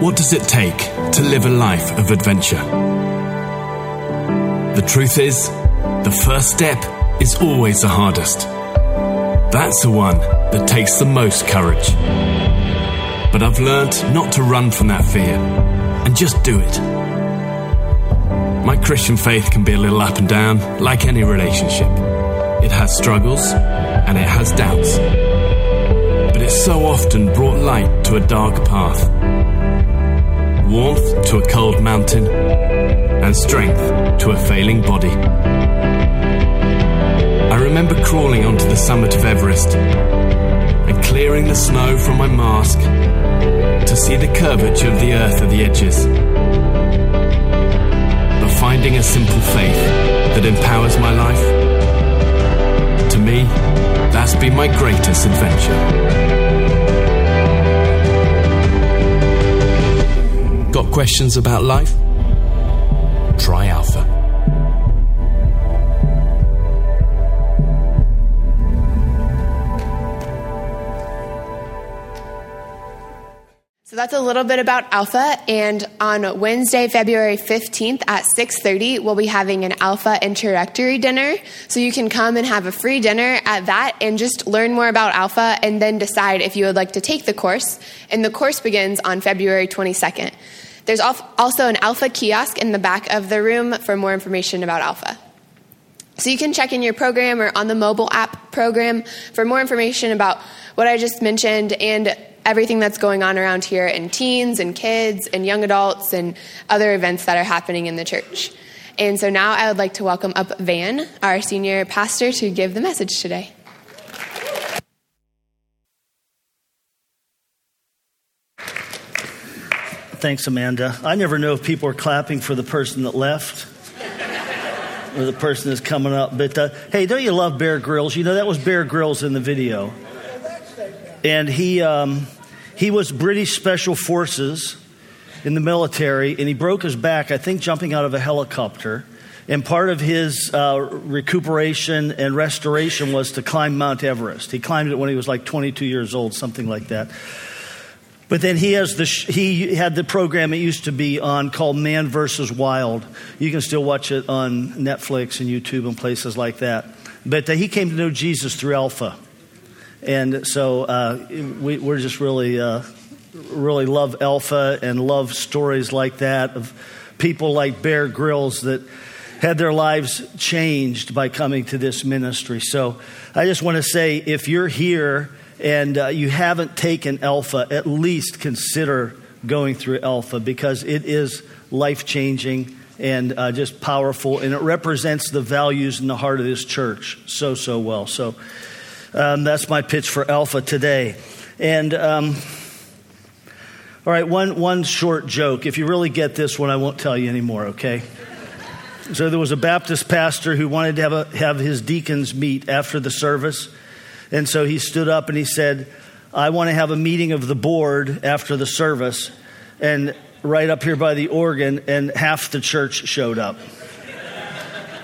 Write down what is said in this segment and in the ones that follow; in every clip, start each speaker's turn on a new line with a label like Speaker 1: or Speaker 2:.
Speaker 1: What does it take to live a life of adventure? The truth is, the first step is always the hardest. That's the one that takes the most courage. But I've learned not to run from that fear and just do it. My Christian faith can be a little up and down, like any relationship. It has struggles and it has doubts. But it's so often brought light to a dark path, warmth to a cold mountain, and strength to a failing body. I remember crawling onto the summit of Everest and clearing the snow from my mask to see the curvature of the earth at the edges. But finding a simple faith that empowers my life, to me, that's been my greatest adventure. Questions about life? Try Alpha.
Speaker 2: So that's a little bit about Alpha and on Wednesday, February 15th at 6:30, we'll be having an Alpha introductory dinner. So you can come and have a free dinner at that and just learn more about Alpha and then decide if you would like to take the course. And the course begins on February 22nd. There's also an Alpha kiosk in the back of the room for more information about Alpha. So you can check in your program or on the mobile app program for more information about what I just mentioned and everything that's going on around here in teens and kids and young adults and other events that are happening in the church. And so now I would like to welcome up Van, our senior pastor, to give the message today.
Speaker 3: Thanks, Amanda. I never know if people are clapping for the person that left or the person that's coming up. But uh, hey, don't you love Bear Grylls? You know that was Bear Grylls in the video, and he um, he was British Special Forces in the military, and he broke his back, I think, jumping out of a helicopter. And part of his uh, recuperation and restoration was to climb Mount Everest. He climbed it when he was like 22 years old, something like that. But then he has the he had the program it used to be on called Man versus Wild. You can still watch it on Netflix and YouTube and places like that. But he came to know Jesus through Alpha, and so uh, we, are just really uh, really love Alpha and love stories like that of people like Bear Grylls that had their lives changed by coming to this ministry. So I just want to say if you're here and uh, you haven't taken Alpha, at least consider going through Alpha because it is life changing and uh, just powerful, and it represents the values in the heart of this church so, so well. So um, that's my pitch for Alpha today. And um, all right, one, one short joke. If you really get this one, I won't tell you anymore, okay? So there was a Baptist pastor who wanted to have, a, have his deacons meet after the service. And so he stood up and he said, I want to have a meeting of the board after the service. And right up here by the organ, and half the church showed up.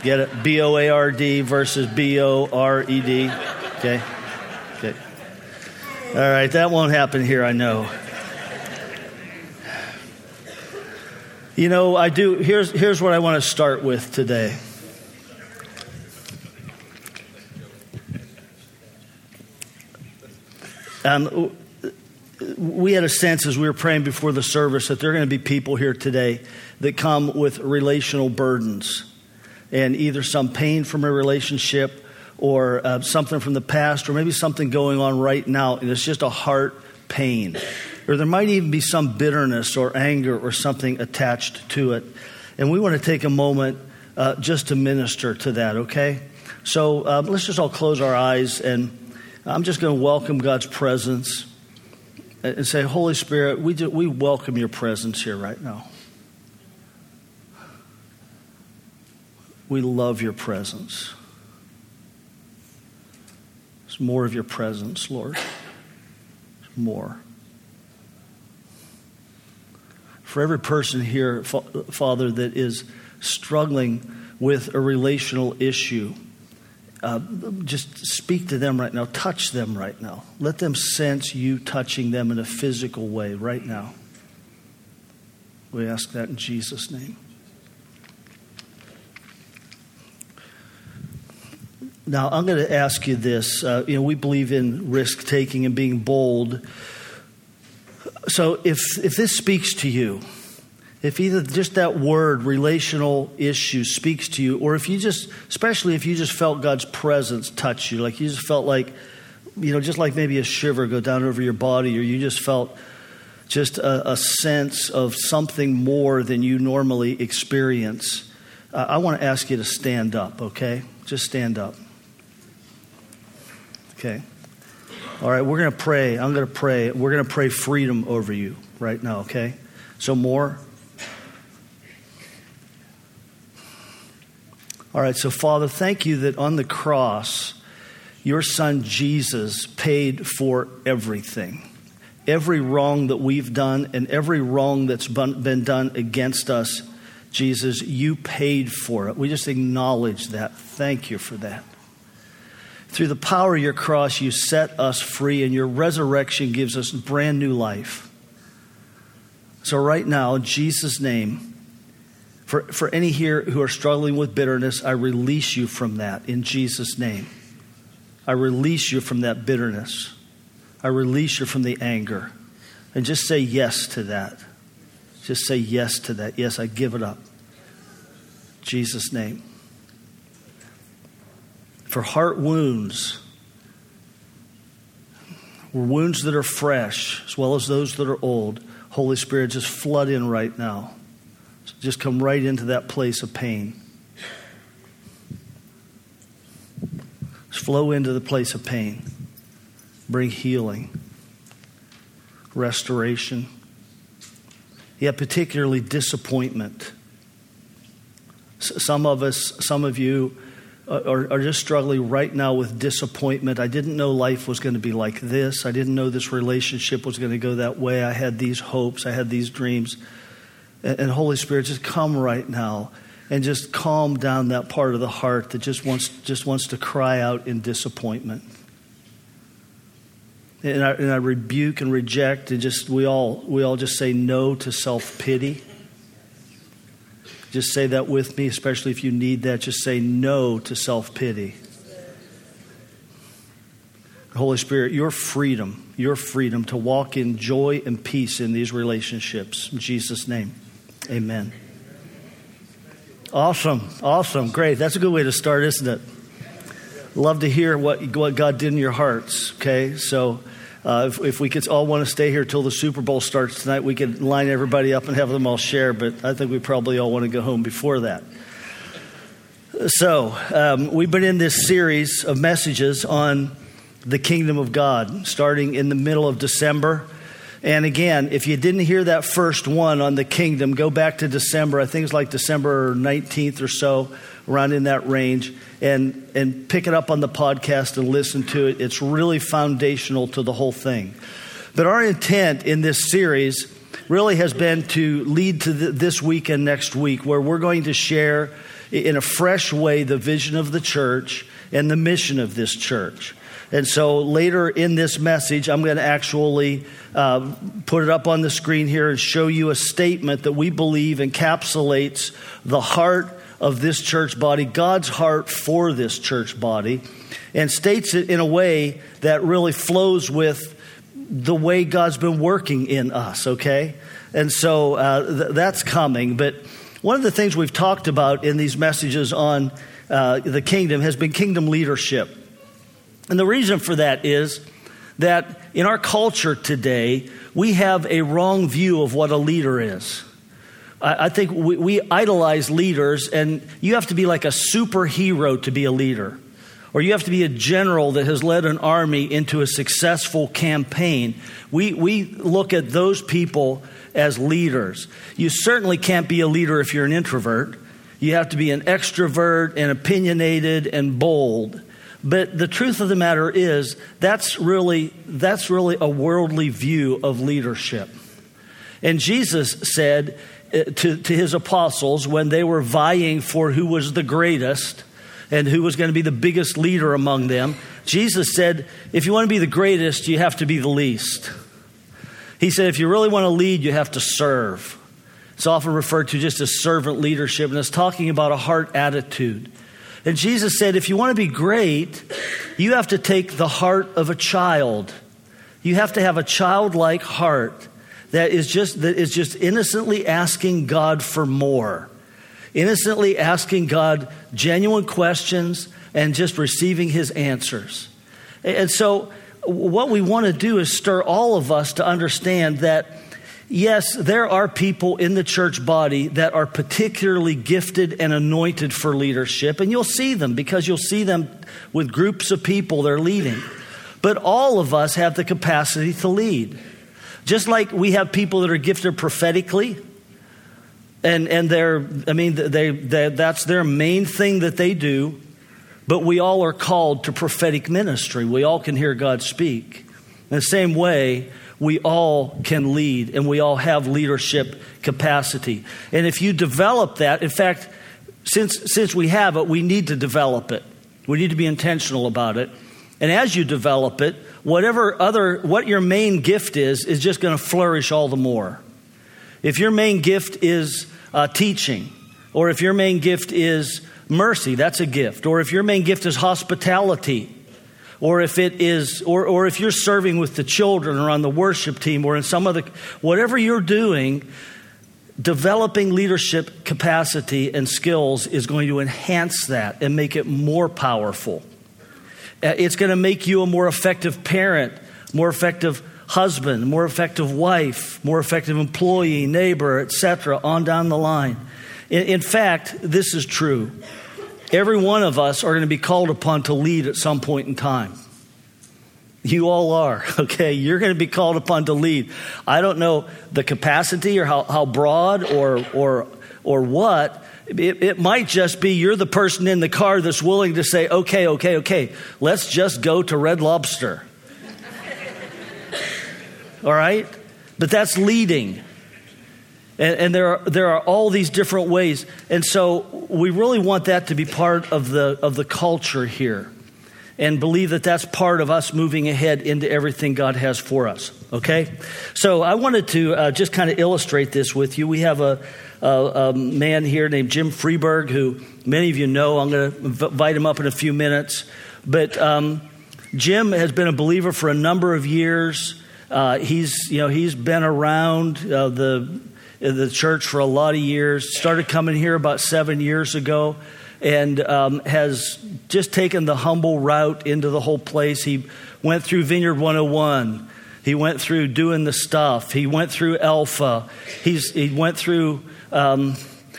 Speaker 3: Get it? B O A R D versus B O R E D. Okay? Okay. All right, that won't happen here, I know. You know, I do. Here's, here's what I want to start with today. Um, we had a sense as we were praying before the service that there are going to be people here today that come with relational burdens. And either some pain from a relationship or uh, something from the past or maybe something going on right now and it's just a heart pain. Or there might even be some bitterness or anger or something attached to it. And we want to take a moment uh, just to minister to that okay? So uh, let's just all close our eyes and I'm just going to welcome God's presence and say, Holy Spirit, we, do, we welcome your presence here right now. We love your presence. It's more of your presence, Lord. There's more. For every person here, Father, that is struggling with a relational issue, uh, just speak to them right now. Touch them right now. Let them sense you touching them in a physical way right now. We ask that in Jesus' name. Now, I'm going to ask you this. Uh, you know, we believe in risk taking and being bold. So, if, if this speaks to you, if either just that word, relational issue, speaks to you, or if you just, especially if you just felt God's presence touch you, like you just felt like, you know, just like maybe a shiver go down over your body, or you just felt just a, a sense of something more than you normally experience, uh, I want to ask you to stand up, okay? Just stand up. Okay. All right, we're going to pray. I'm going to pray. We're going to pray freedom over you right now, okay? So, more. All right, so Father, thank you that on the cross, your son Jesus paid for everything. Every wrong that we've done and every wrong that's been done against us, Jesus, you paid for it. We just acknowledge that. Thank you for that. Through the power of your cross, you set us free, and your resurrection gives us brand new life. So, right now, in Jesus' name, for, for any here who are struggling with bitterness, I release you from that in Jesus' name. I release you from that bitterness. I release you from the anger. And just say yes to that. Just say yes to that. Yes, I give it up. Jesus' name for heart wounds, wounds that are fresh, as well as those that are old. Holy Spirit, just flood in right now. Just come right into that place of pain. Just flow into the place of pain. Bring healing, restoration, yet particularly disappointment. Some of us, some of you, uh, are, are just struggling right now with disappointment. I didn't know life was going to be like this. I didn't know this relationship was going to go that way. I had these hopes, I had these dreams. And, Holy Spirit, just come right now and just calm down that part of the heart that just wants, just wants to cry out in disappointment. And I, and I rebuke and reject and just we all we all just say no to self pity. Just say that with me, especially if you need that. Just say no to self pity. Holy Spirit, your freedom, your freedom to walk in joy and peace in these relationships. In Jesus' name, amen. Awesome, awesome, great. That's a good way to start, isn't it? Love to hear what, what God did in your hearts, okay? So, uh, if, if, we could all want to stay here till the Super Bowl starts tonight, we could line everybody up and have them all share, but I think we probably all want to go home before that. So, um, we've been in this series of messages on the kingdom of God, starting in the middle of December. And again, if you didn't hear that first one on the kingdom, go back to December. I think it's like December 19th or so, around in that range and, and pick it up on the podcast and listen to it. It's really foundational to the whole thing. But our intent in this series really has been to lead to this week and next week, where we're going to share in a fresh way the vision of the church and the mission of this church. And so later in this message, I'm going to actually uh, put it up on the screen here and show you a statement that we believe encapsulates the heart of this church body, God's heart for this church body, and states it in a way that really flows with the way God's been working in us, okay? And so uh, th- that's coming. But one of the things we've talked about in these messages on uh, the kingdom has been kingdom leadership. And the reason for that is that in our culture today, we have a wrong view of what a leader is. I think we, we, idolize leaders, and you have to be like a superhero to be a leader. Or you have to be a general that has led an army into a successful campaign. We, we look at those people as leaders. You certainly can't be a leader if you're an introvert. You have to be an extrovert and opinionated and bold. But the truth of the matter is, that's really, that's really a worldly view of leadership. And Jesus said, uh, to, to his apostles when they were vying for who was the greatest and who was going to be the biggest leader among them. Jesus said, If you want to be the greatest, you have to be the least. He said, If you really want to lead, you have to serve. It's often referred to just as servant leadership, and it's talking about a heart attitude. And Jesus said, if you want to be great, you have to take the heart of a child. You have to have a childlike heart that is just, that is just innocently asking God for more, innocently asking God genuine questions and just receiving his answers. And so, what we want to do is stir all of us to understand that yes, there are people in the church body that are particularly gifted and anointed for leadership, and you'll see them because you'll see them with groups of people they're leading. But all of us have the capacity to lead. Just like we have people that are gifted prophetically, and, and they're, I mean, they, they, that's their main thing that they do, but we all are called to prophetic ministry. We all can hear God speak. In the same way, we all can lead and we all have leadership capacity. And if you develop that, in fact, since, since we have it, we need to develop it. We need to be intentional about it. And as you develop it, whatever other, what your main gift is, is just going to flourish all the more. If your main gift is uh, teaching, or if your main gift is mercy, that's a gift. Or if your main gift is hospitality, or if it is, or, or if you're serving with the children or on the worship team or in some other, whatever you're doing, developing leadership capacity and skills is going to enhance that and make it more powerful. Uh, it's going to make you a more effective parent, more effective husband, more effective wife, more effective employee, neighbor, etc., on down the line. In, in fact, this is true. Every one of us are going to be called upon to lead at some point in time. You all are, okay? You're going to be called upon to lead. I don't know the capacity or how, how broad or, or, or what. It, it might just be you're the person in the car that's willing to say, okay, okay, okay, let's just go to Red Lobster. all right? But that's leading. And, and, there, are, there are all these different ways. And so we really want that to be part of the, of the culture here and believe that that's part of us moving ahead into everything God has for us. Okay? So I wanted to uh, just kind of illustrate this with you. We have a, a, a, man here named Jim Freeberg, who many of you know. I'm going to invite him up in a few minutes. But um, Jim has been a believer for a number of years. Uh, he's, you know, he's been around uh, the in the church for a lot of years. Started coming here about seven years ago and um, has just taken the humble route into the whole place. He went through Vineyard 101. He went through doing the stuff. He went through Alpha. He's, he went through um,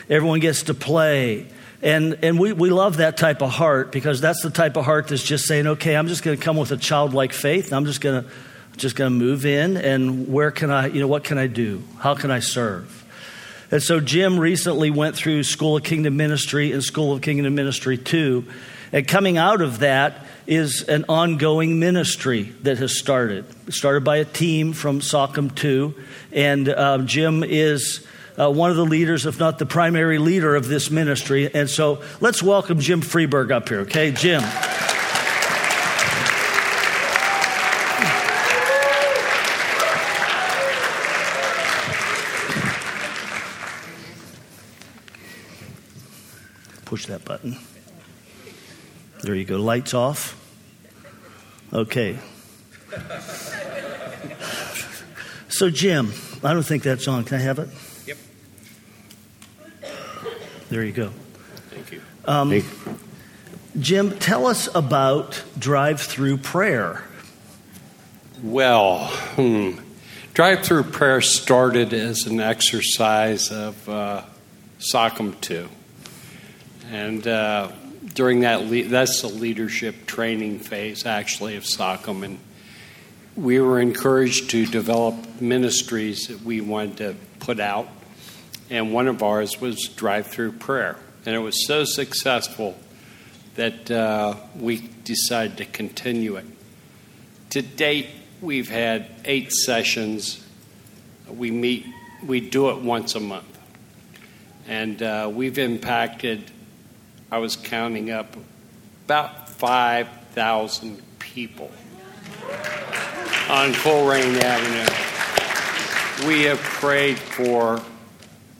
Speaker 3: Everyone Gets to Play. And, and we, we love that type of heart because that's the type of heart that's just saying, okay, I'm just going to come with a childlike faith. I'm just going to just going to move in and where can I, you know, what can I do? How can I serve? And so Jim recently went through School of Kingdom Ministry and School of Kingdom Ministry 2. And coming out of that is an ongoing ministry that has started. Started by a team from Sockham 2. And uh, Jim is uh, one of the leaders, if not the primary leader of this ministry. And so let's welcome Jim Freeberg up here, okay? Jim. Push that button. There you go. Lights off. Okay. So, Jim, I don't think that's on. Can I have it?
Speaker 4: Yep.
Speaker 3: There you go.
Speaker 4: Thank you.
Speaker 3: Um, hey. Jim, tell us about drive through prayer.
Speaker 4: Well, hmm. drive through prayer started as an exercise of uh, Sockham 2. And uh, during that, le- that's the leadership training phase, actually, of Sockham. And we were encouraged to develop ministries that we wanted to put out. And one of ours was drive through prayer. And it was so successful that uh, we decided to continue it. To date, we've had eight sessions. We meet, we do it once a month. And uh, we've impacted I was counting up about 5,000 people on Colerain Avenue. We have prayed for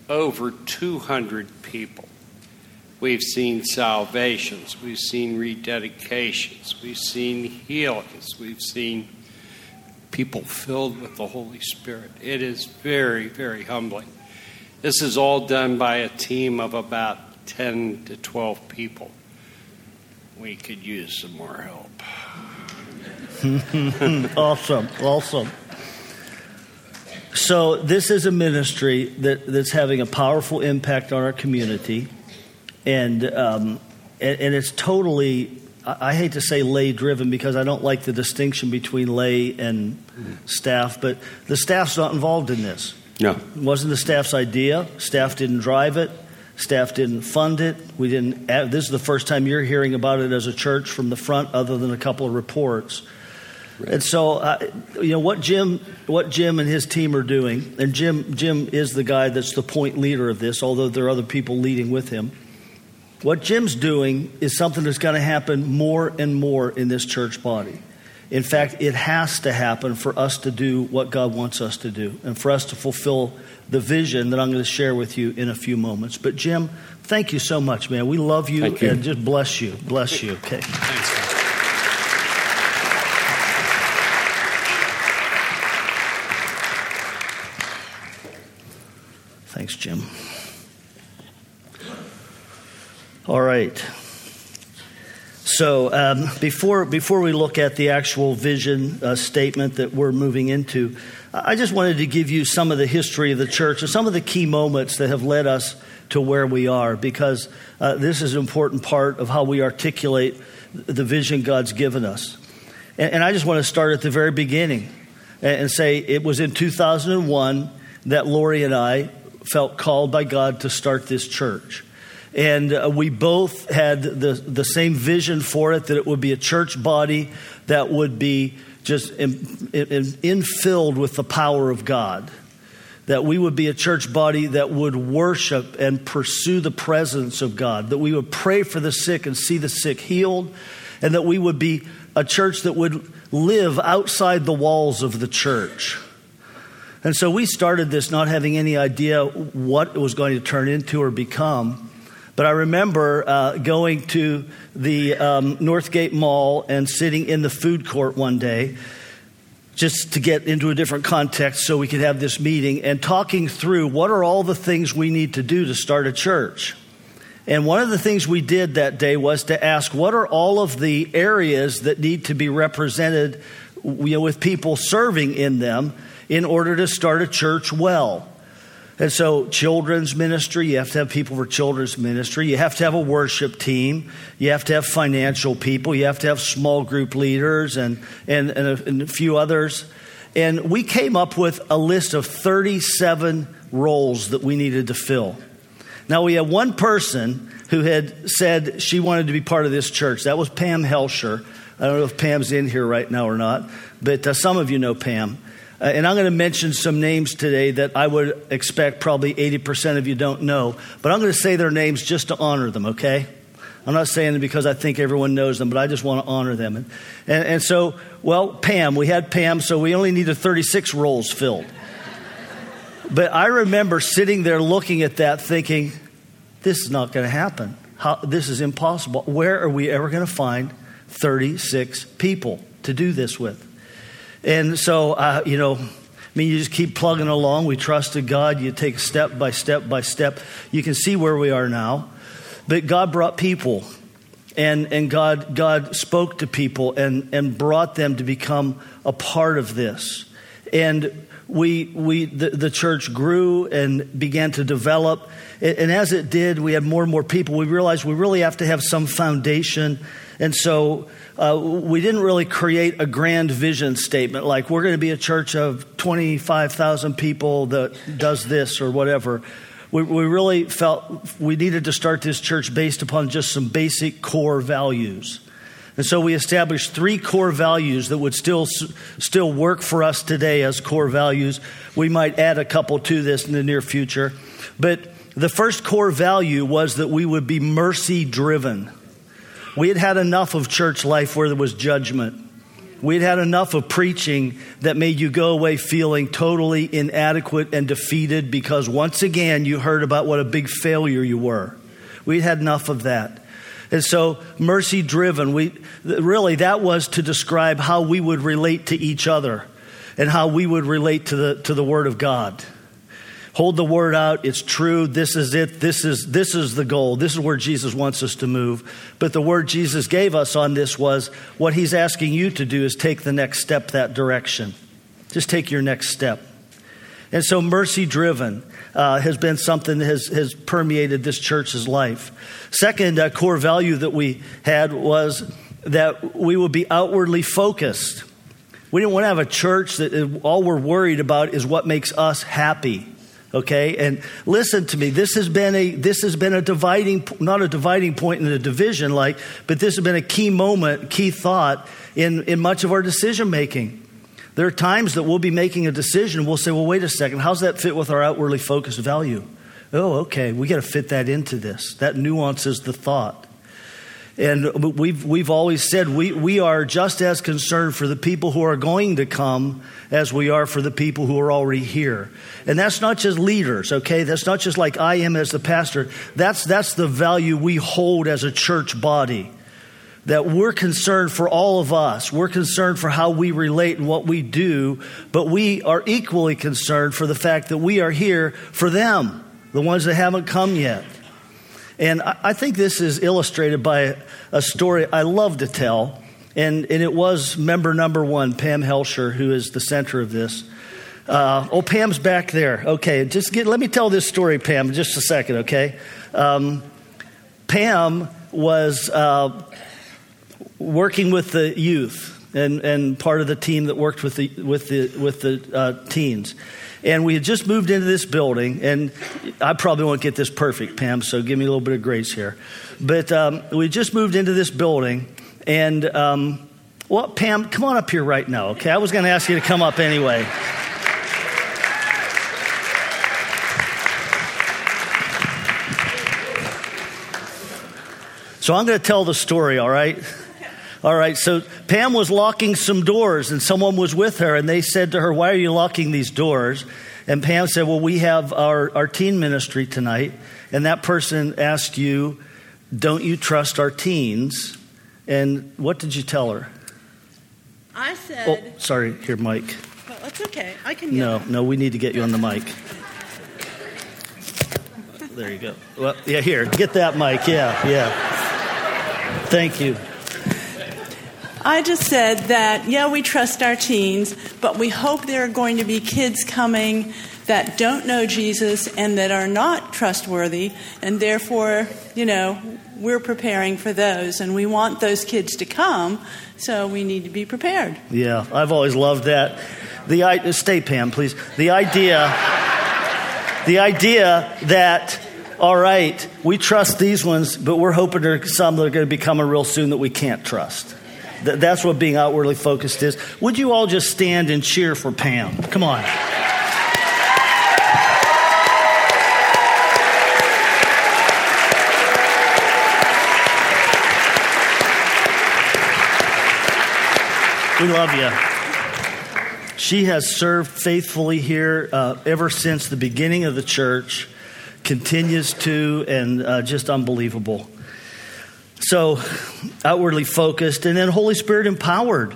Speaker 4: over 200 people. We've seen salvations, we've seen rededications, we've seen healings, we've seen people filled with the Holy Spirit. It is very, very humbling. This is all done by a team of about 10 to 12 people. We could use some more help.
Speaker 3: awesome, awesome. So, this is a ministry that, that's having a powerful impact on our community. And, um, and, and, it's totally, I hate to say lay driven because I don't like the distinction between lay and staff, but the staff's not involved in this.
Speaker 4: No.
Speaker 3: It wasn't the staff's idea. Staff didn't drive it. Staff didn't fund it. We didn't. This is the first time you're hearing about it as a church from the front, other than a couple of reports. Right. And so, uh, you know what Jim, what Jim and his team are doing, and Jim, Jim is the guy that's the point leader of this, although there are other people leading with him. What Jim's doing is something that's going to happen more and more in this church body. In fact, it has to happen for us to do what God wants us to do, and for us to fulfill the vision that I'm going to share with you in a few moments. But Jim, thank you so much, man. We love you,
Speaker 4: you.
Speaker 3: and just bless you, bless you. Okay.
Speaker 4: Thanks.
Speaker 3: Thanks, Jim. All right. So um, before before we look at the actual vision uh, statement that we're moving into, I just wanted to give you some of the history of the church and some of the key moments that have led us to where we are, because uh, this is an important part of how we articulate the vision God's given us. And, and I just want to start at the very beginning and, and say it was in 2001 that Lori and I felt called by God to start this church. And uh, we both had the, the same vision for it that it would be a church body that would be just in, in, infilled with the power of God. That we would be a church body that would worship and pursue the presence of God. That we would pray for the sick and see the sick healed. And that we would be a church that would live outside the walls of the church and so we started this not having any idea what it was going to turn into or become. But I remember uh, going to the um, Northgate Mall and sitting in the food court one day just to get into a different context so we could have this meeting and talking through what are all the things we need to do to start a church. And one of the things we did that day was to ask what are all of the areas that need to be represented you know, with people serving in them in order to start a church well. And so, children's ministry, you have to have people for children's ministry. You have to have a worship team. You have to have financial people. You have to have small group leaders and, and, and, a, and a few others. And we came up with a list of 37 roles that we needed to fill. Now, we had one person who had said she wanted to be part of this church. That was Pam Helsher. I don't know if Pam's in here right now or not, but uh, some of you know Pam. Uh, and I'm going to mention some names today that I would expect probably 80% of you don't know. But I'm going to say their names just to honor them, okay? I'm not saying it because I think everyone knows them, but I just want to honor them. And, and, and so, well, Pam, we had Pam, so we only needed 36 roles filled. but I remember sitting there looking at that thinking, this is not going to happen. How, this is impossible. Where are we ever going to find 36 people to do this with? And so, uh, you know, I mean, you just keep plugging along. We trusted God. You take step by step by step. You can see where we are now. But God brought people, and, and God, God spoke to people and, and brought them to become a part of this. And we, we the, the church grew and began to develop. And, and as it did, we had more and more people. We realized we really have to have some foundation. And so uh, we didn't really create a grand vision statement like we're going to be a church of 25,000 people that does this or whatever. We, we really felt we needed to start this church based upon just some basic core values. And so we established three core values that would still still work for us today as core values. We might add a couple to this in the near future. But the first core value was that we would be mercy driven. We had had enough of church life where there was judgment. We had had enough of preaching that made you go away feeling totally inadequate and defeated because once again you heard about what a big failure you were. We'd had enough of that. And so, mercy driven, we really that was to describe how we would relate to each other and how we would relate to the to the word of God. Hold the word out. It's true. This is it. This is, this is the goal. This is where Jesus wants us to move. But the word Jesus gave us on this was what he's asking you to do is take the next step that direction. Just take your next step. And so, mercy driven uh, has been something that has, has permeated this church's life. Second uh, core value that we had was that we would be outwardly focused. We didn't want to have a church that uh, all we're worried about is what makes us happy okay? And listen to me this has been a this has been a dividing not a dividing point in a division like but this has been a key moment key thought in in much of our decision making. There are times that we'll be making a decision we'll say well wait a second how's that fit with our outwardly focused value? Oh okay we got to fit that into this. That nuances the thought and we've, we've always said we, we are just as concerned for the people who are going to come as we are for the people who are already here. And that's not just leaders, okay? That's not just like I am as the pastor. That's, that's the value we hold as a church body. That we're concerned for all of us. We're concerned for how we relate and what we do, but we are equally concerned for the fact that we are here for them, the ones that haven't come yet. And I think this is illustrated by a story I love to tell. And, and it was member number one, Pam Helsher, who is the center of this. Uh, oh, Pam's back there. Okay, just get, let me tell this story, Pam, just a second, okay? Um, Pam was uh, working with the youth and, and part of the team that worked with the, with the, with the uh, teens. And we had just moved into this building, and I probably won't get this perfect, Pam, so give me a little bit of grace here. But um, we just moved into this building, and um, well, Pam, come on up here right now, okay? I was going to ask you to come up anyway. So I'm going to tell the story, all right? All right, so Pam was locking some doors, and someone was with her, and they said to her, Why are you locking these doors? And Pam said, Well, we have our, our teen ministry tonight. And that person asked you, Don't you trust our teens? And what did you tell her?
Speaker 5: I said.
Speaker 3: Oh, sorry, here, Mike.
Speaker 5: Oh, that's okay. I can.
Speaker 3: No, no, we need to get you on the mic. There you go. Well, yeah, here, get that mic. Yeah, yeah. Thank you.
Speaker 5: I just said that, yeah, we trust our teens, but we hope there are going to be kids coming that don't know Jesus and that are not trustworthy, and therefore, you know, we're preparing for those, and we want those kids to come, so we need to be prepared.
Speaker 3: Yeah, I've always loved that. The stay, Pam, please. The idea, the idea that all right, we trust these ones, but we're hoping there are some that are going to be coming real soon that we can't trust. That's what being outwardly focused is. Would you all just stand and cheer for Pam? Come on. We love you. She has served faithfully here uh, ever since the beginning of the church, continues to, and uh, just unbelievable. So, outwardly focused, and then Holy Spirit empowered,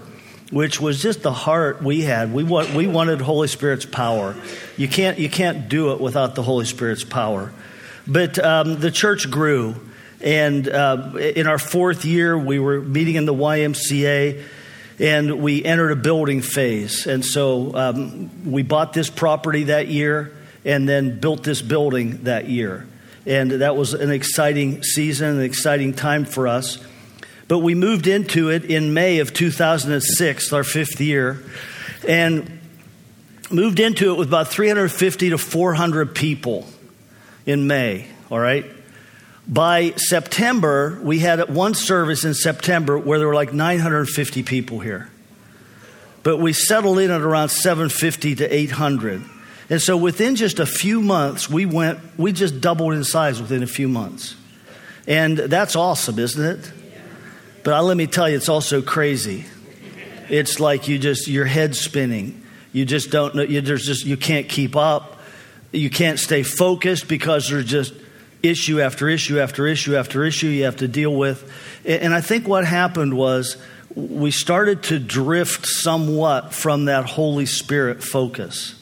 Speaker 3: which was just the heart we had. We, want, we wanted Holy Spirit's power. You can't, you can't do it without the Holy Spirit's power. But um, the church grew, and uh, in our fourth year, we were meeting in the YMCA and we entered a building phase. And so um, we bought this property that year and then built this building that year. And that was an exciting season, an exciting time for us. But we moved into it in May of 2006, our fifth year, and moved into it with about 350 to 400 people in May, all right? By September, we had one service in September where there were like 950 people here. But we settled in at around 750 to 800. And so within just a few months, we went, we just doubled in size within a few months. And that's awesome, isn't it? But I, let me tell you, it's also crazy. It's like you just, your head's spinning. You just don't know, you, there's just, you can't keep up. You can't stay focused because there's just issue after issue after issue after issue you have to deal with. And I think what happened was we started to drift somewhat from that Holy Spirit focus.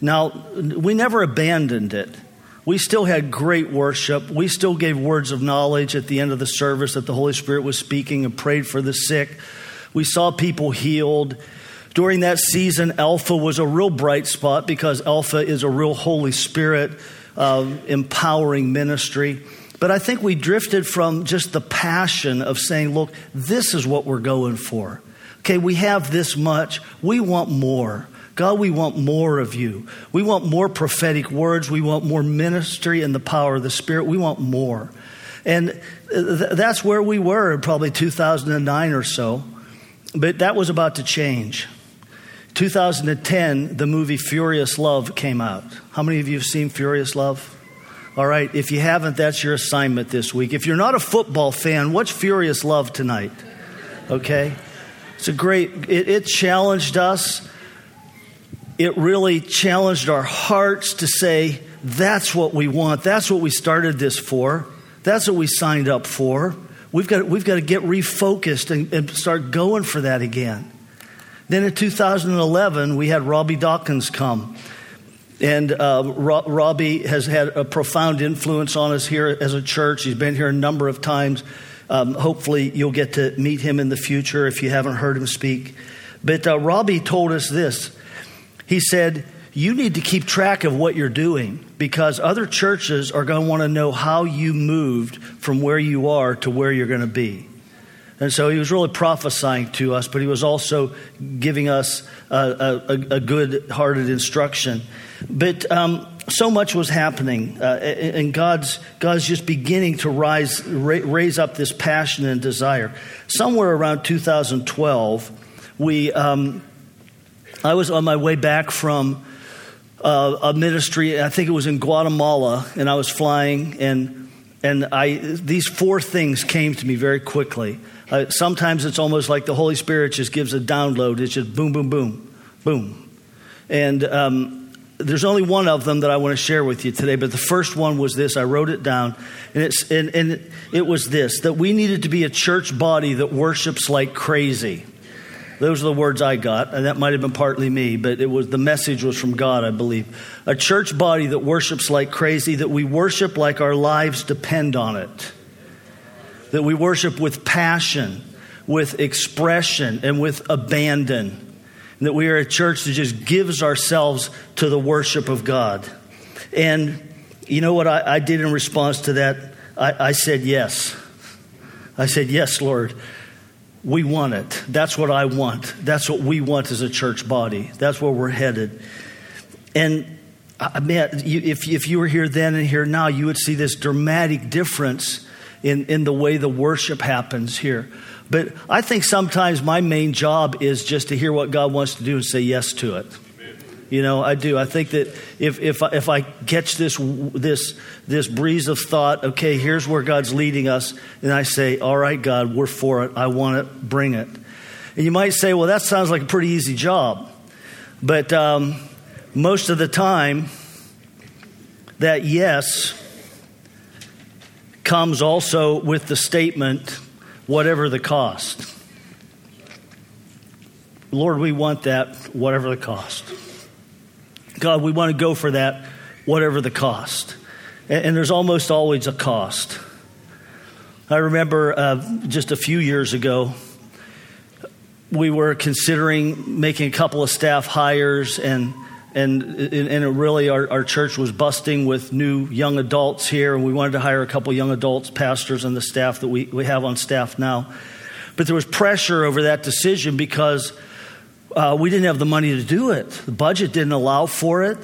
Speaker 3: Now, we never abandoned it. We still had great worship. We still gave words of knowledge at the end of the service that the Holy Spirit was speaking and prayed for the sick. We saw people healed. During that season, Alpha was a real bright spot because Alpha is a real Holy Spirit uh, empowering ministry. But I think we drifted from just the passion of saying, look, this is what we're going for. Okay, we have this much. We want more. God, we want more of you. We want more prophetic words. We want more ministry and the power of the Spirit. We want more. And th- that's where we were probably 2009 or so. But that was about to change. 2010, the movie Furious Love came out. How many of you have seen Furious Love? All right, if you haven't, that's your assignment this week. If you're not a football fan, watch Furious Love tonight. Okay? It's a great, it, it challenged us. It really challenged our hearts to say, that's what we want. That's what we started this for. That's what we signed up for. We've got, we've got to get refocused and, and start going for that again. Then in 2011, we had Robby Dawkins come. And uh, Ro- Robby has had a profound influence on us here as a church. He's been here a number of times. Um, hopefully, you'll get to meet him in the future if you haven't heard him speak. But uh, Robby told us this. He said, You need to keep track of what you're doing because other churches are going to want to know how you moved from where you are to where you're going to be. And so he was really prophesying to us, but he was also giving us a, a, a good hearted instruction. But um, so much was happening, uh, and God's, God's just beginning to rise, raise up this passion and desire. Somewhere around 2012, we, um, I was on my way back from uh, a ministry, I think it was in Guatemala, and I was flying, and, and I, these four things came to me very quickly. Uh, sometimes it's almost like the Holy Spirit just gives a download. It's just boom, boom, boom, boom. And um, there's only one of them that I want to share with you today, but the first one was this. I wrote it down, and, it's, and, and it was this that we needed to be a church body that worships like crazy. Those are the words I got, and that might have been partly me, but it was the message was from God, I believe. A church body that worships like crazy, that we worship like our lives depend on it, that we worship with passion, with expression, and with abandon And that we are a church that just gives ourselves to the worship of God. And you know what I, I did in response to that? I, I said yes. I said, Yes, Lord. We want it. That's what I want. That's what we want as a church body. That's where we're headed. And I mean, if, if you were here then and here now, you would see this dramatic difference in, in the way the worship happens here. But I think sometimes my main job is just to hear what God wants to do and say yes to it. You know, I do. I think that if, if, if I catch this, this, this breeze of thought, okay, here's where God's leading us, and I say, all right, God, we're for it. I want it. Bring it. And you might say, well, that sounds like a pretty easy job. But um, most of the time, that yes comes also with the statement, whatever the cost. Lord, we want that, whatever the cost. God, we want to go for that, whatever the cost. And, and there's almost always a cost. I remember uh, just a few years ago, we were considering making a couple of staff hires, and and and really our, our church was busting with new young adults here, and we wanted to hire a couple young adults, pastors, and the staff that we, we have on staff now. But there was pressure over that decision because uh, we didn't have the money to do it. The budget didn't allow for it.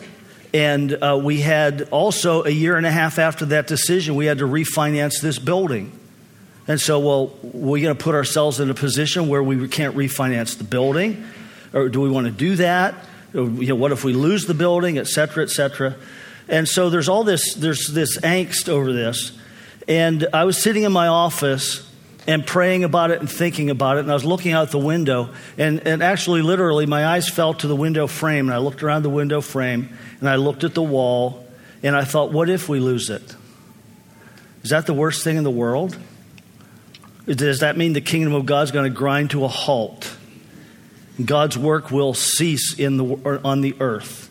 Speaker 3: And uh, we had also a year and a half after that decision, we had to refinance this building. And so, well, we're going to put ourselves in a position where we can't refinance the building, or do we want to do that? You know, what if we lose the building, et cetera, et cetera? And so there's all this, there's this angst over this. And I was sitting in my office and praying about it and thinking about it. And I was looking out the window, and, and actually, literally, my eyes fell to the window frame. And I looked around the window frame, and I looked at the wall, and I thought, what if we lose it? Is that the worst thing in the world? Does that mean the kingdom of God is going to grind to a halt? God's work will cease in the, on the earth.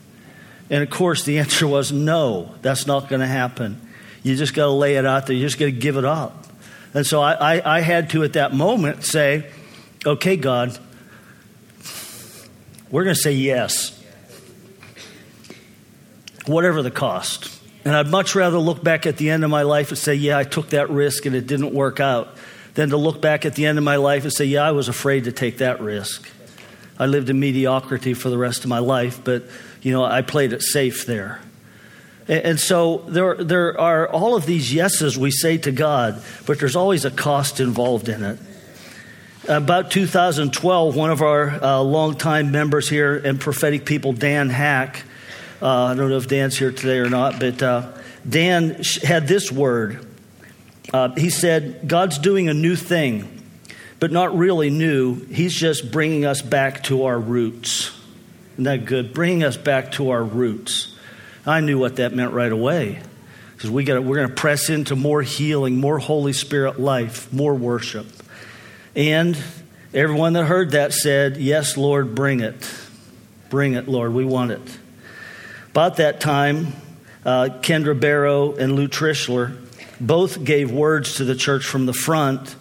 Speaker 3: And of course, the answer was no, that's not going to happen. You just got to lay it out there, you just got to give it up. And so I, I, I had to, at that moment, say, okay, God, we're going to say yes, whatever the cost. And I'd much rather look back at the end of my life and say, yeah, I took that risk and it didn't work out, than to look back at the end of my life and say, yeah, I was afraid to take that risk. I lived in mediocrity for the rest of my life, but you know, I played it safe there. And so there, there are all of these yeses we say to God, but there's always a cost involved in it. About 2012, one of our uh, longtime members here and prophetic people, Dan Hack, uh, I don't know if Dan's here today or not, but uh, Dan had this word. Uh, he said, God's doing a new thing but not really new. He's just bringing us back to our roots. Isn't that good? Bringing us back to our roots. I knew what that meant right away. Because we got we're going to press into more healing, more Holy Spirit life, more worship. And everyone that heard that said, Yes, Lord, bring it. Bring it, Lord. We want it. About that time, uh, Kendra Barrow and Lou Trishler both gave words to the church from the front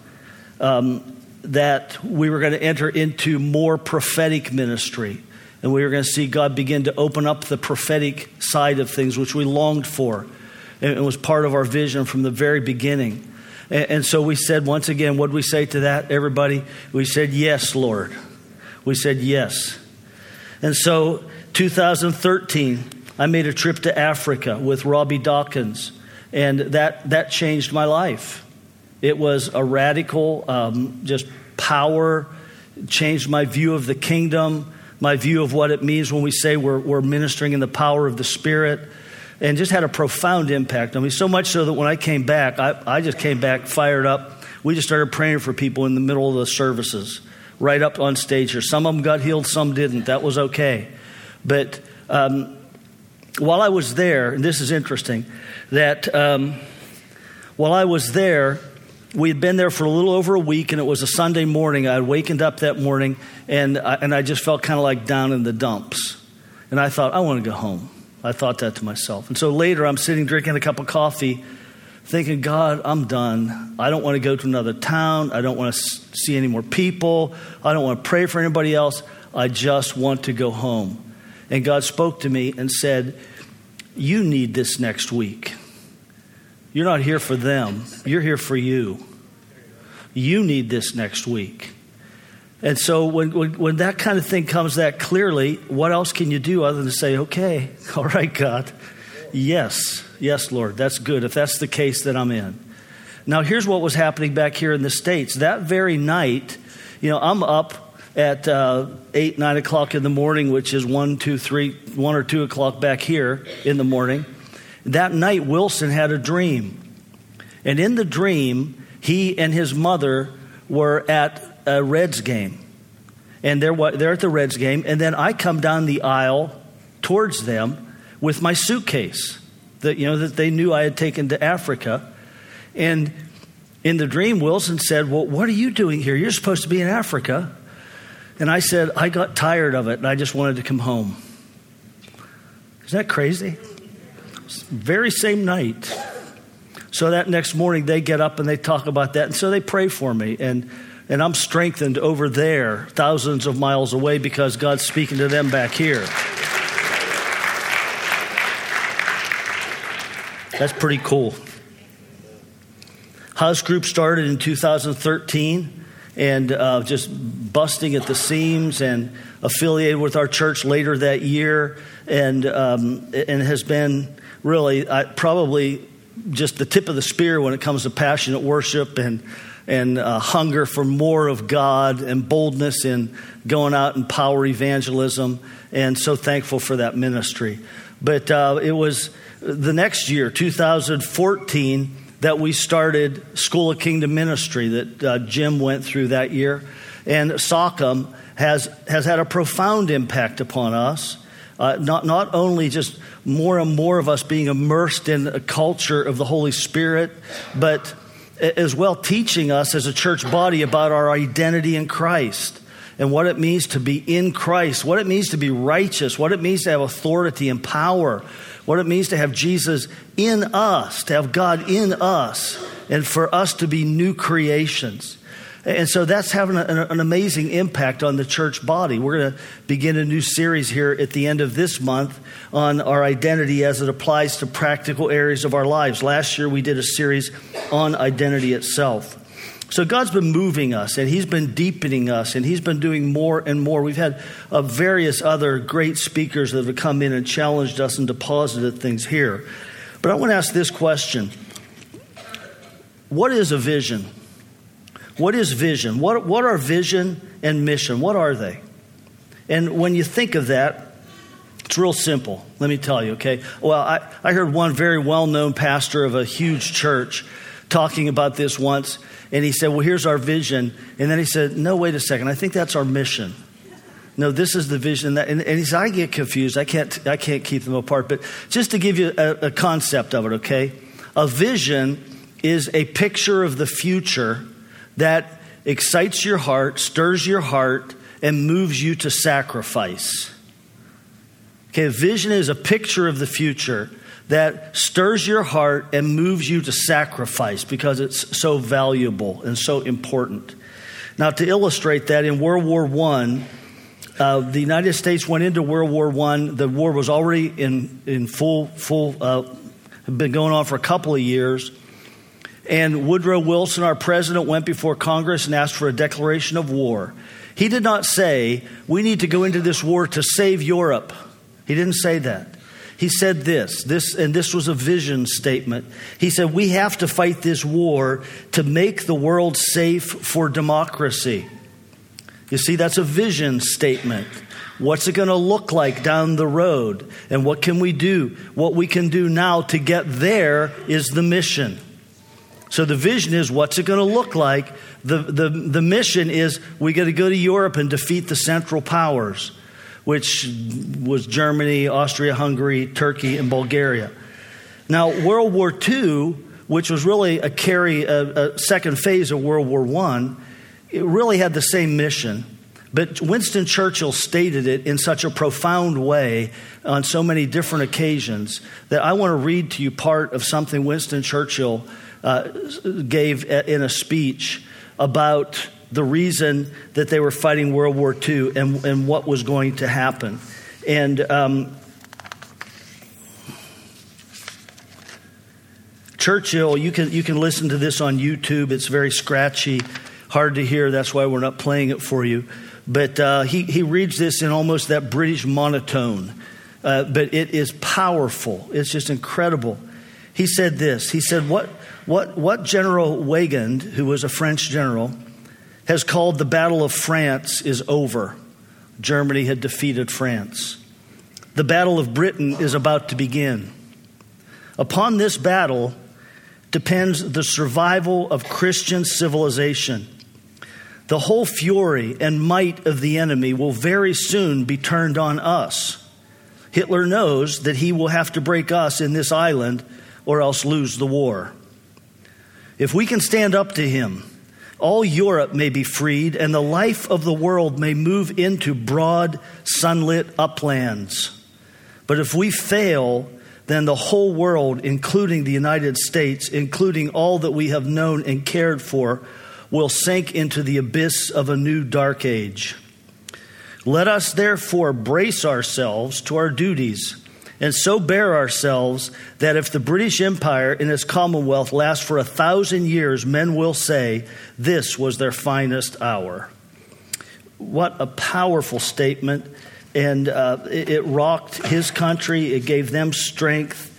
Speaker 3: um, that we were going to enter into more prophetic ministry. And we were going to see God begin to open up the prophetic side of things, which we longed for. And it was part of our vision from the very beginning. And, so we said, once again, what did we say to that, everybody? We said, Yes, Lord. We said, Yes. And so 2013, I made a trip to Africa with Robby Dawkins. And that, that changed my life. It was a radical, um, just power, changed my view of the kingdom, my view of what it means when we say we're, we're ministering in the power of the Spirit, and just had a profound impact on me. So much so that when I came back, I, I just came back fired up. We just started praying for people in the middle of the services, right up on stage here. Some of them got healed, some didn't. That was okay. But um, while I was there, and this is interesting, that um, while I was there, we had been there for a little over a week, and it was a Sunday morning. I had wakened up that morning, and I, and I just felt kind of like down in the dumps. And I thought, I want to go home. I thought that to myself. And so later, I'm sitting drinking a cup of coffee, thinking, God, I'm done. I don't want to go to another town. I don't want to see any more people. I don't want to pray for anybody else. I just want to go home. And God spoke to me and said, You need this next week. You're not here for them, you're here for you. You need this next week. And so when, when, when, that kind of thing comes that clearly, what else can you do other than say, okay, all right, God, yes, yes, Lord, that's good. If that's the case, that I'm in. Now, here's what was happening back here in the States. That very night, you know, I'm up at uh, 8, 9 o'clock in the morning, which is 1, 2, 3, 1 or 2 o'clock back here in the morning. That night, Wilson had a dream. And in the dream, he and his mother were at a Reds game. And they're, they're at the Reds game. And then I come down the aisle towards them with my suitcase that, you know, that they knew I had taken to Africa. And in the dream, Wilson said, Well, what are you doing here? You're supposed to be in Africa. And I said, I got tired of it and I just wanted to come home. Is that crazy? Very same night. So that next morning, they get up and they talk about that. And so they pray for me. And, and I'm strengthened over there, thousands of miles away, because God's speaking to them back here. That's pretty cool. House Group started in 2013 and uh, just busting at the seams and affiliated with our church later that year and, um, and has been really I, probably just the tip of the spear when it comes to passionate worship and and uh, hunger for more of God and boldness in going out and power evangelism. And so thankful for that ministry. But uh, it was the next year, 2014, that we started School of Kingdom Ministry that uh, Jim went through that year. And Sockham has, has had a profound impact upon us. Uh, not, not only just more and more of us being immersed in a culture of the Holy Spirit, but as well teaching us as a church body about our identity in Christ and what it means to be in Christ, what it means to be righteous, what it means to have authority and power, what it means to have Jesus in us, to have God in us, and for us to be new creations. And so that's having an, an amazing impact on the church body. We're going to begin a new series here at the end of this month on our identity as it applies to practical areas of our lives. Last year we did a series on identity itself. So God's been moving us and He's been deepening us and He's been doing more and more. We've had uh, various other great speakers that have come in and challenged us and deposited things here. But I want to ask this question What is a vision? What is vision? What, what are vision and mission? What are they? And when you think of that, it's real simple. Let me tell you, okay? Well, I, I heard one very well known pastor of a huge church talking about this once, and he said, Well, here's our vision. And then he said, No, wait a second. I think that's our mission. No, this is the vision. That, and, and he said, I get confused. I can't, I can't keep them apart. But just to give you a, a concept of it, okay? A vision is a picture of the future that excites your heart, stirs your heart, and moves you to sacrifice. Okay, vision is a picture of the future that stirs your heart and moves you to sacrifice because it's so valuable and so important. Now, to illustrate that, in World War I, uh, the United States went into World War I. The war was already in, in full, full uh, been going on for a couple of years. And Woodrow Wilson, our president, went before Congress and asked for a declaration of war. He did not say, We need to go into this war to save Europe. He didn't say that. He said this, this, and this was a vision statement. He said, We have to fight this war to make the world safe for democracy. You see, that's a vision statement. What's it going to look like down the road? And what can we do? What we can do now to get there is the mission. So the vision is what's it going to look like? The, the, the mission is we got to go to Europe and defeat the Central Powers, which was Germany, Austria Hungary, Turkey, and Bulgaria. Now, World War II, which was really a carry, a, a second phase of World War I, it really had the same mission. But Winston Churchill stated it in such a profound way on so many different occasions that I want to read to you part of something Winston Churchill uh, gave in a speech about the reason that they were fighting World War II and, and what was going to happen. And um, Churchill, you can, you can listen to this on YouTube. It's very scratchy, hard to hear. That's why we're not playing it for you. But uh, he, he reads this in almost that British monotone. Uh, but it is powerful. It's just incredible. He said this He said, What, what, what General Weygand, who was a French general, has called the Battle of France is over. Germany had defeated France. The Battle of Britain is about to begin. Upon this battle depends the survival of Christian civilization. The whole fury and might of the enemy will very soon be turned on us. Hitler knows that he will have to break us in this island or else lose the war. If we can stand up to him, all Europe may be freed, and the life of the world may move into broad, sunlit uplands. But if we fail, then the whole world, including the United States, including all that we have known and cared for, will sink into the abyss of a new dark age. Let us therefore brace ourselves to our duties and so bear ourselves that if the British Empire in its Commonwealth lasts for a thousand years, men will say, This was their finest hour. What a powerful statement. And uh, it, rocked his country, it gave them strength.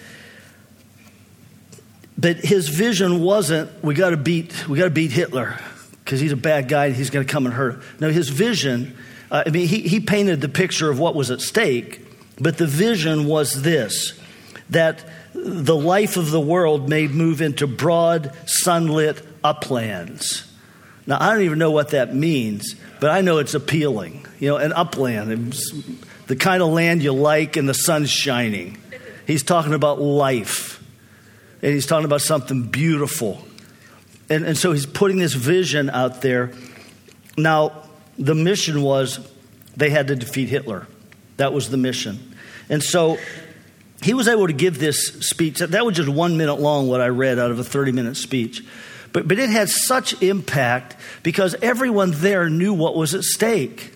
Speaker 3: But his vision wasn't, we got to beat, we got to beat Hitler because he's a bad guy and he's going to come and hurt. No, his vision, uh, I mean, he, he painted the picture of what was at stake but the vision was this that the life of the world may move into broad, sunlit uplands. Now, I don't even know what that means, but I know it's appealing. You know, an upland, the kind of land you like and the sun's shining. He's talking about life, and he's talking about something beautiful. And, and so he's putting this vision out there. Now, the mission was they had to defeat Hitler. That was the mission. And so he was able to give this speech. That was just one minute long, what I read out of a 30 minute speech. But, but it had such impact because everyone there knew what was at stake.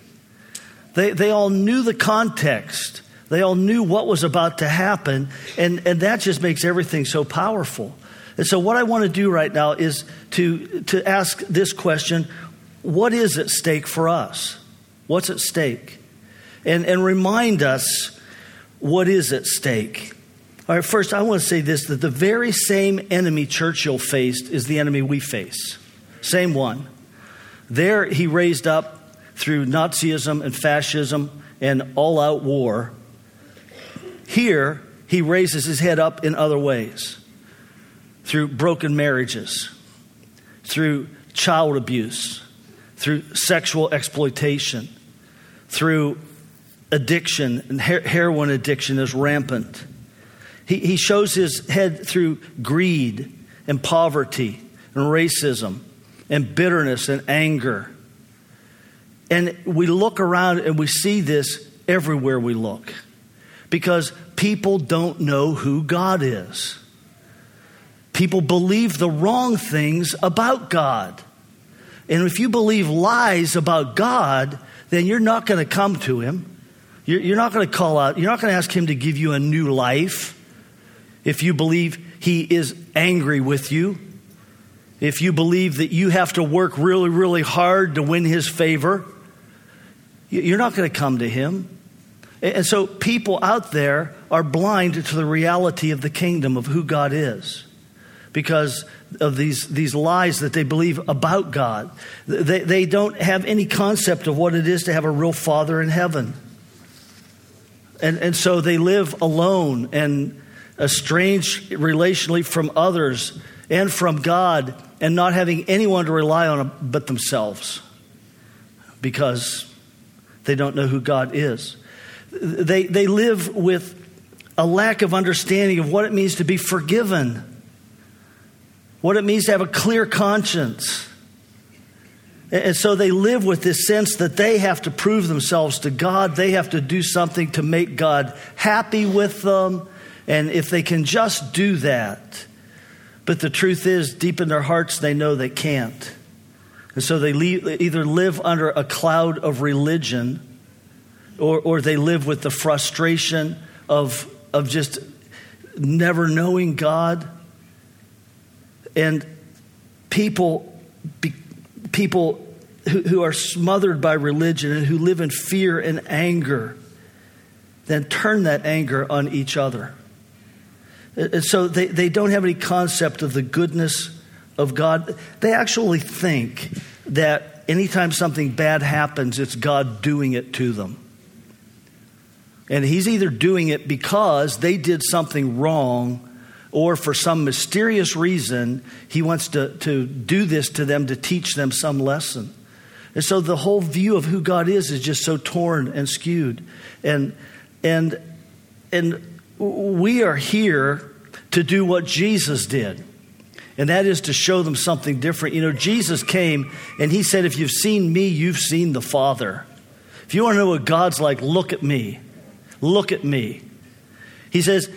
Speaker 3: They, they all knew the context, they all knew what was about to happen, and, and that just makes everything so powerful. And so, what I want to do right now is to, to ask this question What is at stake for us? What's at stake? And, and remind us what is at stake. All right, first, I want to say this that the very same enemy Churchill faced is the enemy we face. Same one. There, he raised up through Nazism and fascism and all out war. Here, he raises his head up in other ways through broken marriages, through child abuse, through sexual exploitation, through addiction and heroin addiction is rampant. He, he shows his head through greed and poverty and racism and bitterness and anger. And we look around and we see this everywhere we look because people don't know who God is. People believe the wrong things about God. And if you believe lies about God, then you're not going to come to Him. You're not going to call out, you're not going to ask Him to give you a new life if you believe He is angry with you. If you believe that you have to work really, really hard to win His favor, you're not going to come to Him. And so people out there are blind to the reality of the kingdom of who God is because of these, these lies that they believe about God. They, they don't have any concept of what it is to have a real Father in heaven. And, and so they live alone and estranged relationally from others and from God and not having anyone to rely on but themselves because they don't know who God is. They, they live with a lack of understanding of what it means to be forgiven, what it means to have a clear conscience and so they live with this sense that they have to prove themselves to God. They have to do something to make God happy with them. And if they can just do that, but the truth is, deep in their hearts, they know they can't. And so they either live under a cloud of religion or, or they live with the frustration of, of just never knowing God. And people, people who, who are smothered by religion and who live in fear and anger then turn that anger on each other. And so they, they don't have any concept of the goodness of God. They actually think that anytime something bad happens, it's God doing it to them. And He's either doing it because they did something wrong or for some mysterious reason, he wants to, to do this to them to teach them some lesson. And so the whole view of who God is is just so torn and skewed. And, and, and we are here to do what Jesus did. And that is to show them something different. You know, Jesus came and he said, If you've seen me, you've seen the Father. If you want to know what God's like, look at me. Look at me. He says,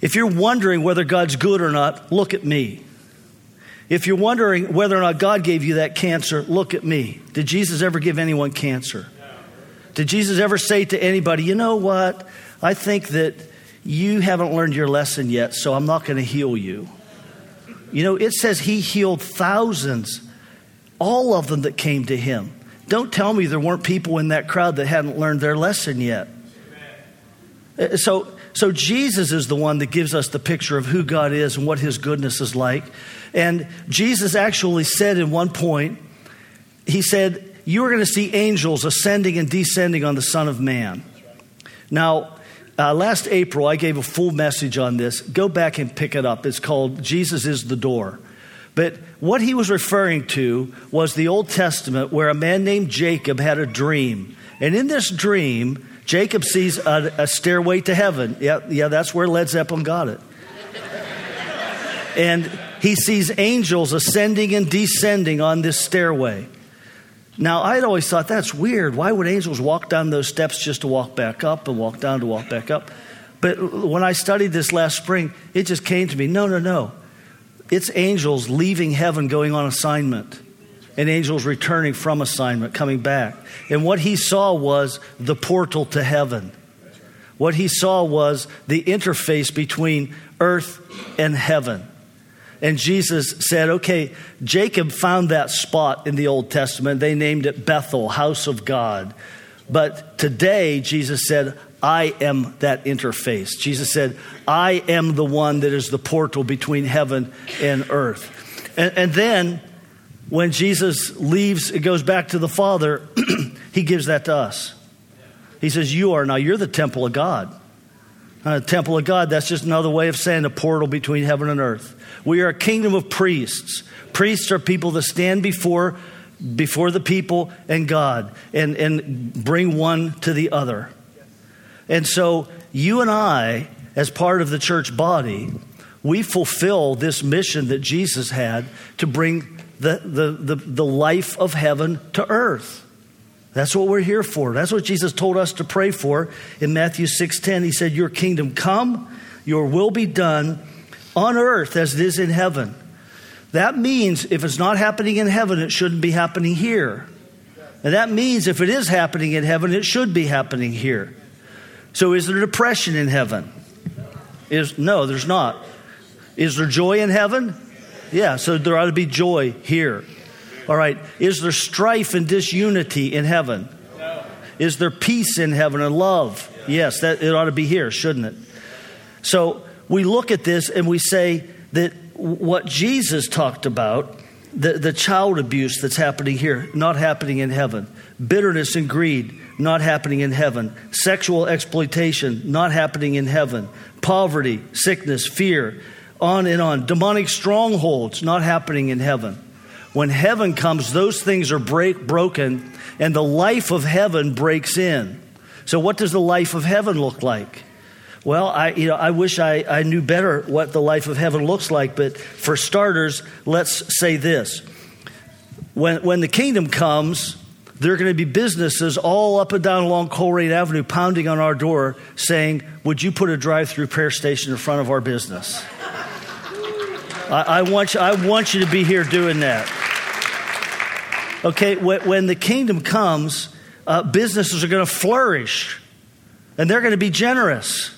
Speaker 3: if you're wondering whether God's good or not, look at me. If you're wondering whether or not God gave you that cancer, look at me. Did Jesus ever give anyone cancer? Did Jesus ever say to anybody, you know what? I think that you haven't learned your lesson yet, so I'm not going to heal you. You know, it says he healed thousands, all of them that came to him. Don't tell me there weren't people in that crowd that hadn't learned their lesson yet. Uh, so so Jesus is the one that gives us the picture of who God is and what his goodness is like. And Jesus actually said in one point, he said, You are going to see angels ascending and descending on the Son of Man. Now, Uh, last April, I gave a full message on this. Go back and pick it up. It's called Jesus is the Door. But what he was referring to was the Old Testament where a man named Jacob had a dream. And in this dream, Jacob sees a, a stairway to heaven. Yeah, yeah, that's where Led Zeppelin got it. and he sees angels ascending and descending on this stairway. Now, I'd always thought that's weird. Why would angels walk down those steps just to walk back up and walk down to walk back up? But when I studied this last spring, it just came to me no, no, no. It's angels leaving heaven going on assignment, and angels returning from assignment, coming back. And what he saw was the portal to heaven. What he saw was the interface between earth and heaven. And Jesus said, okay, Jacob found that spot in the Old Testament. They named it Bethel, house of God. But today, Jesus said, I am that interface. Jesus said, I am the one that is the portal between heaven and earth. And, and then, when Jesus leaves, it goes back to the Father, he gives that to us. He says, You are now, you're the temple of God. A temple of God, that's just another way of saying a portal between heaven and earth. We are a kingdom of priests. Priests are people that stand before, before the people and God and, and bring one to the other. And so you and I, as part of the church body, we fulfill this mission that Jesus had to bring the, the, the, the life of heaven to earth. That's what we're here for. That's what Jesus told us to pray for in Matthew 6:10. He said, "Your kingdom come, your will be done on earth as it is in heaven." That means if it's not happening in heaven, it shouldn't be happening here. And that means if it is happening in heaven, it should be happening here. So is there depression in heaven? Is no, there's not. Is there joy in heaven? Yeah, so there ought to be joy here. All right. Is there strife and disunity in heaven? No. Is there peace in heaven and love? Yes, that it ought to be here, shouldn't it? So we look at this and we say that what Jesus talked about, the, the child abuse that's happening here, not happening in heaven. Bitterness and greed, not happening in heaven. Sexual exploitation, not happening in heaven. Poverty, sickness, fear, on and on. Demonic strongholds, not happening in heaven. When heaven comes, those things are break, broken, and the life of heaven breaks in. So, what does the life of heaven look like? Well, I, you know, I wish I, I knew better what the life of heaven looks like, but for starters, let's say this. When, when the kingdom comes, there are going to be businesses all up and down along Colerain Avenue pounding on our door saying, Would you put a drive through prayer station in front of our business? I, I, want you, I want you to be here doing that. Okay, when, when the kingdom comes, uh, businesses are going to flourish and they're going to be generous.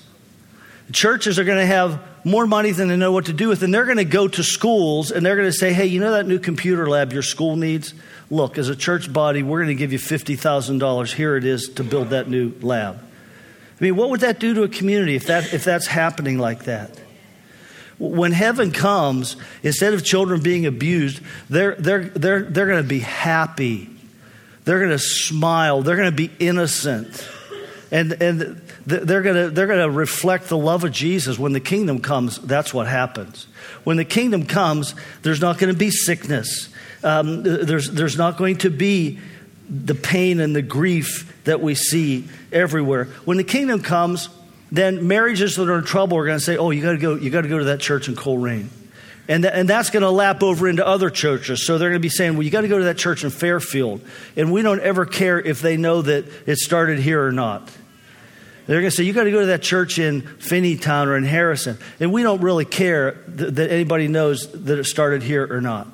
Speaker 3: Churches are going to have more money than they know what to do with, and they're going to go to schools and they're going to say, hey, you know that new computer lab your school needs? Look, as a church body, we're going to give you $50,000. Here it is to build that new lab. I mean, what would that do to a community if, that, if that's happening like that? When heaven comes, instead of children being abused, they're, they're, they're, they're going to be happy. They're going to smile. They're going to be innocent. And, and they're going to, they're going to reflect the love of Jesus. When the kingdom comes, that's what happens. When the kingdom comes, there's not going to be sickness. Um, there's, there's not going to be the pain and the grief that we see everywhere. When the kingdom comes, then marriages that are in trouble are going to say, "Oh, you got to go. You got to go to that church in Colerain," and th- and that's going to lap over into other churches. So they're going to be saying, "Well, you got to go to that church in Fairfield," and we don't ever care if they know that it started here or not. They're going to say, You got to go to that church in Finneytown or in Harrison. And we don't really care th- that anybody knows that it started here or not.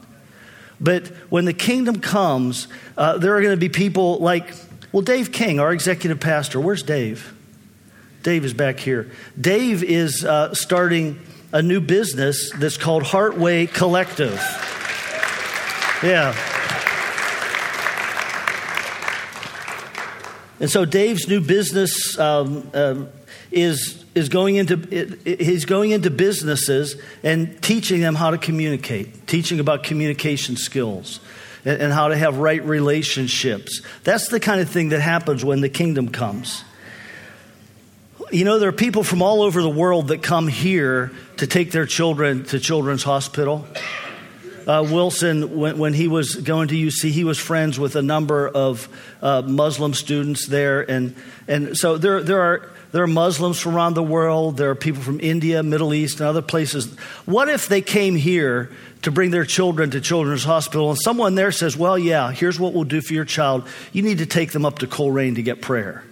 Speaker 3: But when the kingdom comes, uh, there are going to be people like, well, Dave King, our executive pastor. Where's Dave? Dave is back here. Dave is uh, starting a new business that's called Heartway Collective. Yeah. And so Dave's new business um, um, is is going into it, it, he's going into businesses and teaching them how to communicate, teaching about communication skills and, and how to have right relationships. That's the kind of thing that happens when the kingdom comes You know, there are people from all over the world that come here to take their children to Children's Hospital. Uh, Wilson, when, when, he was going to UC, he was friends with a number of uh, Muslim students there. And, and so there, there, are, there are Muslims from around the world. There are people from India, Middle East, and other places. What if they came here to bring their children to Children's Hospital and someone there says, Well, yeah, here's what we'll do for your child. You need to take them up to Colerain to get prayer.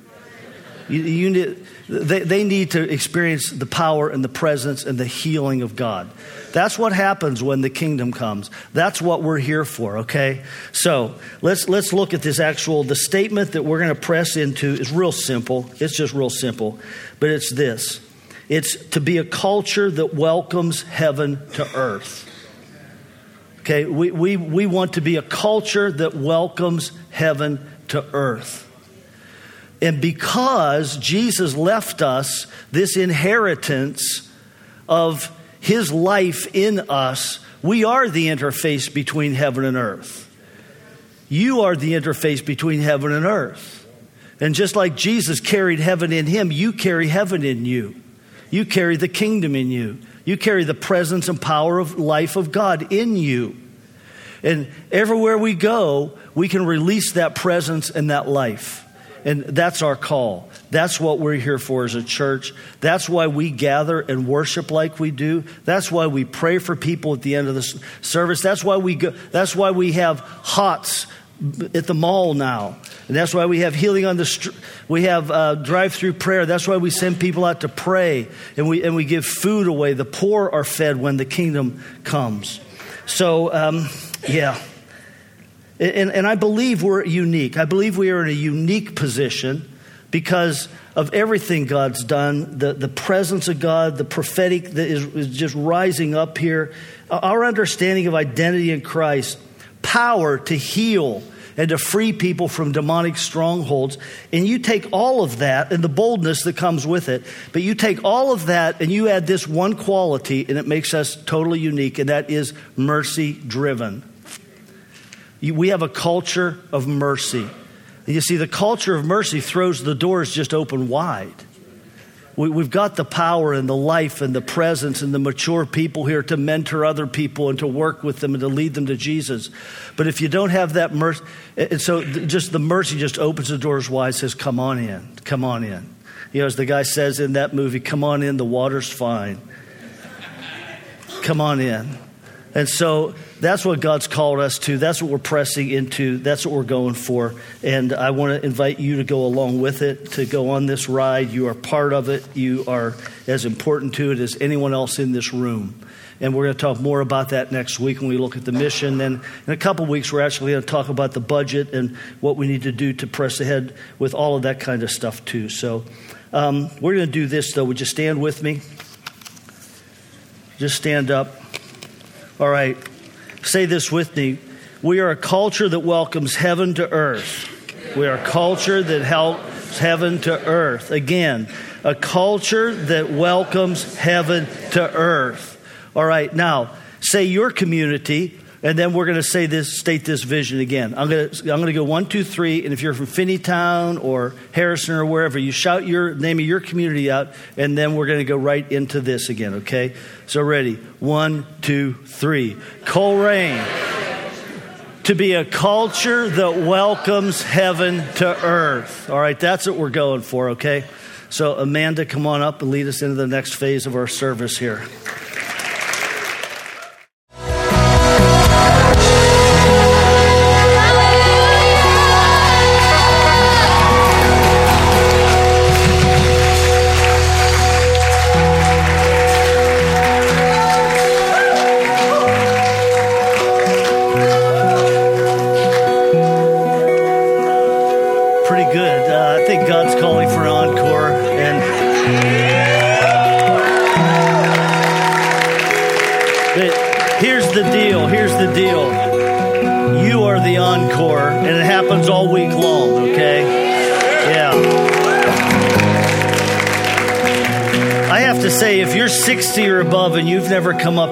Speaker 3: You, you need, they, they need to experience the power and the presence and the healing of God. That's what happens when the kingdom comes. That's what we're here for, okay? So let's, let's look at this actual, the statement that we're going to press into is real simple. It's just real simple, but it's this it's to be a culture that welcomes heaven to earth. Okay, we, we, we want to be a culture that welcomes heaven to earth. And because Jesus left us this inheritance of his life in us, we are the interface between heaven and earth. You are the interface between heaven and earth. And just like Jesus carried heaven in him, you carry heaven in you. You carry the kingdom in you. You carry the presence and power of life of God in you. And everywhere we go, we can release that presence and that life. And that's our call. That's what we're here for as a church. That's why we gather and worship like we do. That's why we pray for people at the end of the service. That's why we go, that's why we have hots at the mall now. And that's why we have healing on the street. We have uh, drive-through prayer. That's why we send people out to pray and we and we give food away. The poor are fed when the kingdom comes. So um, yeah. And, and I believe we're unique. I believe we are in a unique position because of everything God's done, the, the presence of God, the prophetic that is, is just rising up here, uh, our understanding of identity in Christ, power to heal and to free people from demonic strongholds. And you take all of that and the boldness that comes with it, but you take all of that and you add this one quality, and it makes us totally unique, and that is mercy driven. We have a culture of mercy. You see, the culture of mercy throws the doors just open wide. We, have got the power and the life and the presence and the mature people here to mentor other people and to work with them and to lead them to Jesus. But if you don't have that mercy, and so just the mercy just opens the doors wide, says, Come on in, come on in. You know, as the guy says in that movie, Come on in, the water's fine. Come on in. And so that's what God's called us to. That's what we're pressing into. That's what we're going for. And I want to invite you to go along with it, to go on this ride. You are part of it. You are as important to it as anyone else in this room. And we're going to talk more about that next week when we look at the mission. And in a couple weeks, we're actually going to talk about the budget and what we need to do to press ahead with all of that kind of stuff, too. So um, we're going to do this, though. Would you stand with me? Just stand up. All right. Say this with me. We are a culture that welcomes heaven to earth. We are a culture that helps heaven to earth. Again, a culture that welcomes heaven to earth. All right. Now, say your community and then we're going to say this, state this vision again. I'm going to, I'm going to go one, two, three. And if you're from Finneytown or Harrison or wherever, you shout your name of your community out, and then we're going to go right into this again, okay? So ready. One, two, three. Colerain. To be a culture that welcomes heaven to earth. All right, that's what we're going for, okay? So, Amanda, come on up and lead us into the next phase of our service here.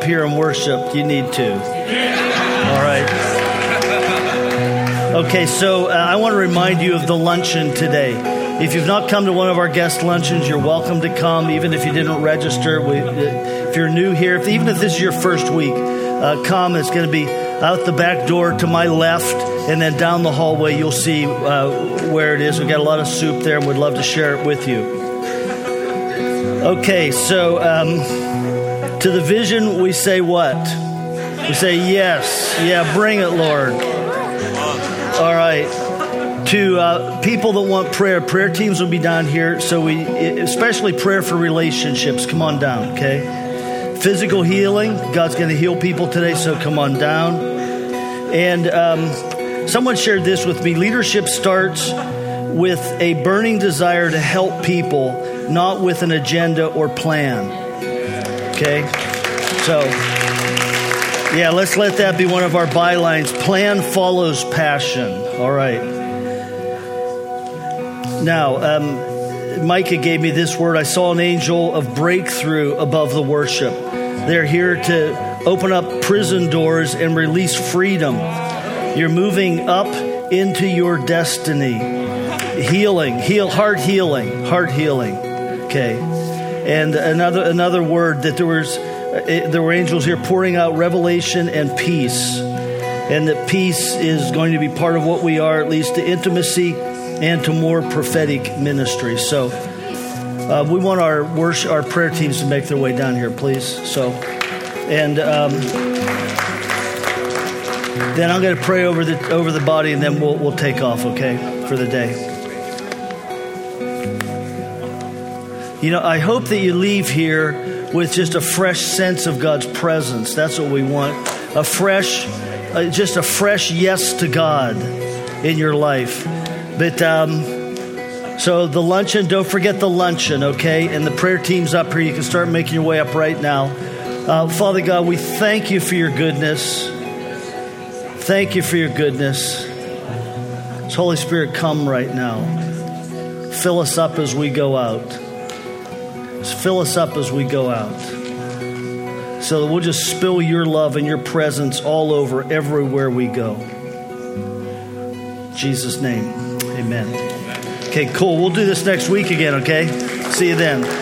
Speaker 3: Here and worship, you need to. All right. Okay, so uh, I want to remind you of the luncheon today. If you've not come to one of our guest luncheons, you're welcome to come, even if you didn't register. We, if you're new here, if, even if this is your first week, uh, come. It's going to be out the back door to my left, and then down the hallway, you'll see uh, where it is. We've got a lot of soup there, and we'd love to share it with you. Okay, so um, to the vision, we say what? We say yes. Yeah, bring it, Lord. All right to uh, people that want prayer. Prayer teams will be down here. So we, especially prayer for relationships. Come on down, okay? Physical healing. God's going to heal people today. So come on down. And um, someone shared this with me. Leadership starts with a burning desire to help people, not with an agenda or plan. Okay, so. Yeah, let's let that be one of our bylines. Plan follows passion. All right. Now, um, Micah gave me this word. I saw an angel of breakthrough above the worship. They're here to open up prison doors and release freedom. You're moving up into your destiny. Healing, heal, heart healing, heart healing. Okay. And another another word that there was uh, there were angels here pouring out revelation and peace. And that peace is going to be part of what we are, at least to intimacy and to more prophetic ministry. So uh, we want our worship, our prayer teams to make their way down here, please. So, and um, then I'm going to pray over the over the body, and then we'll we'll take off, okay, for the day. You know, I hope that you leave here with just a fresh sense of God's presence. That's what we want. A fresh, uh, just a fresh yes to God in your life. But um, so the luncheon, don't forget the luncheon, okay? And the prayer team's up here. You can start making your way up right now. Uh, Father God, we thank you for your goodness. Thank you for your goodness. Holy Spirit, come right now. Fill us up as we go out. Fill us up as we go out. So that we'll just spill your love and your presence all over everywhere we go. In Jesus' name. Amen. Okay, cool. We'll do this next week again, okay? See you then.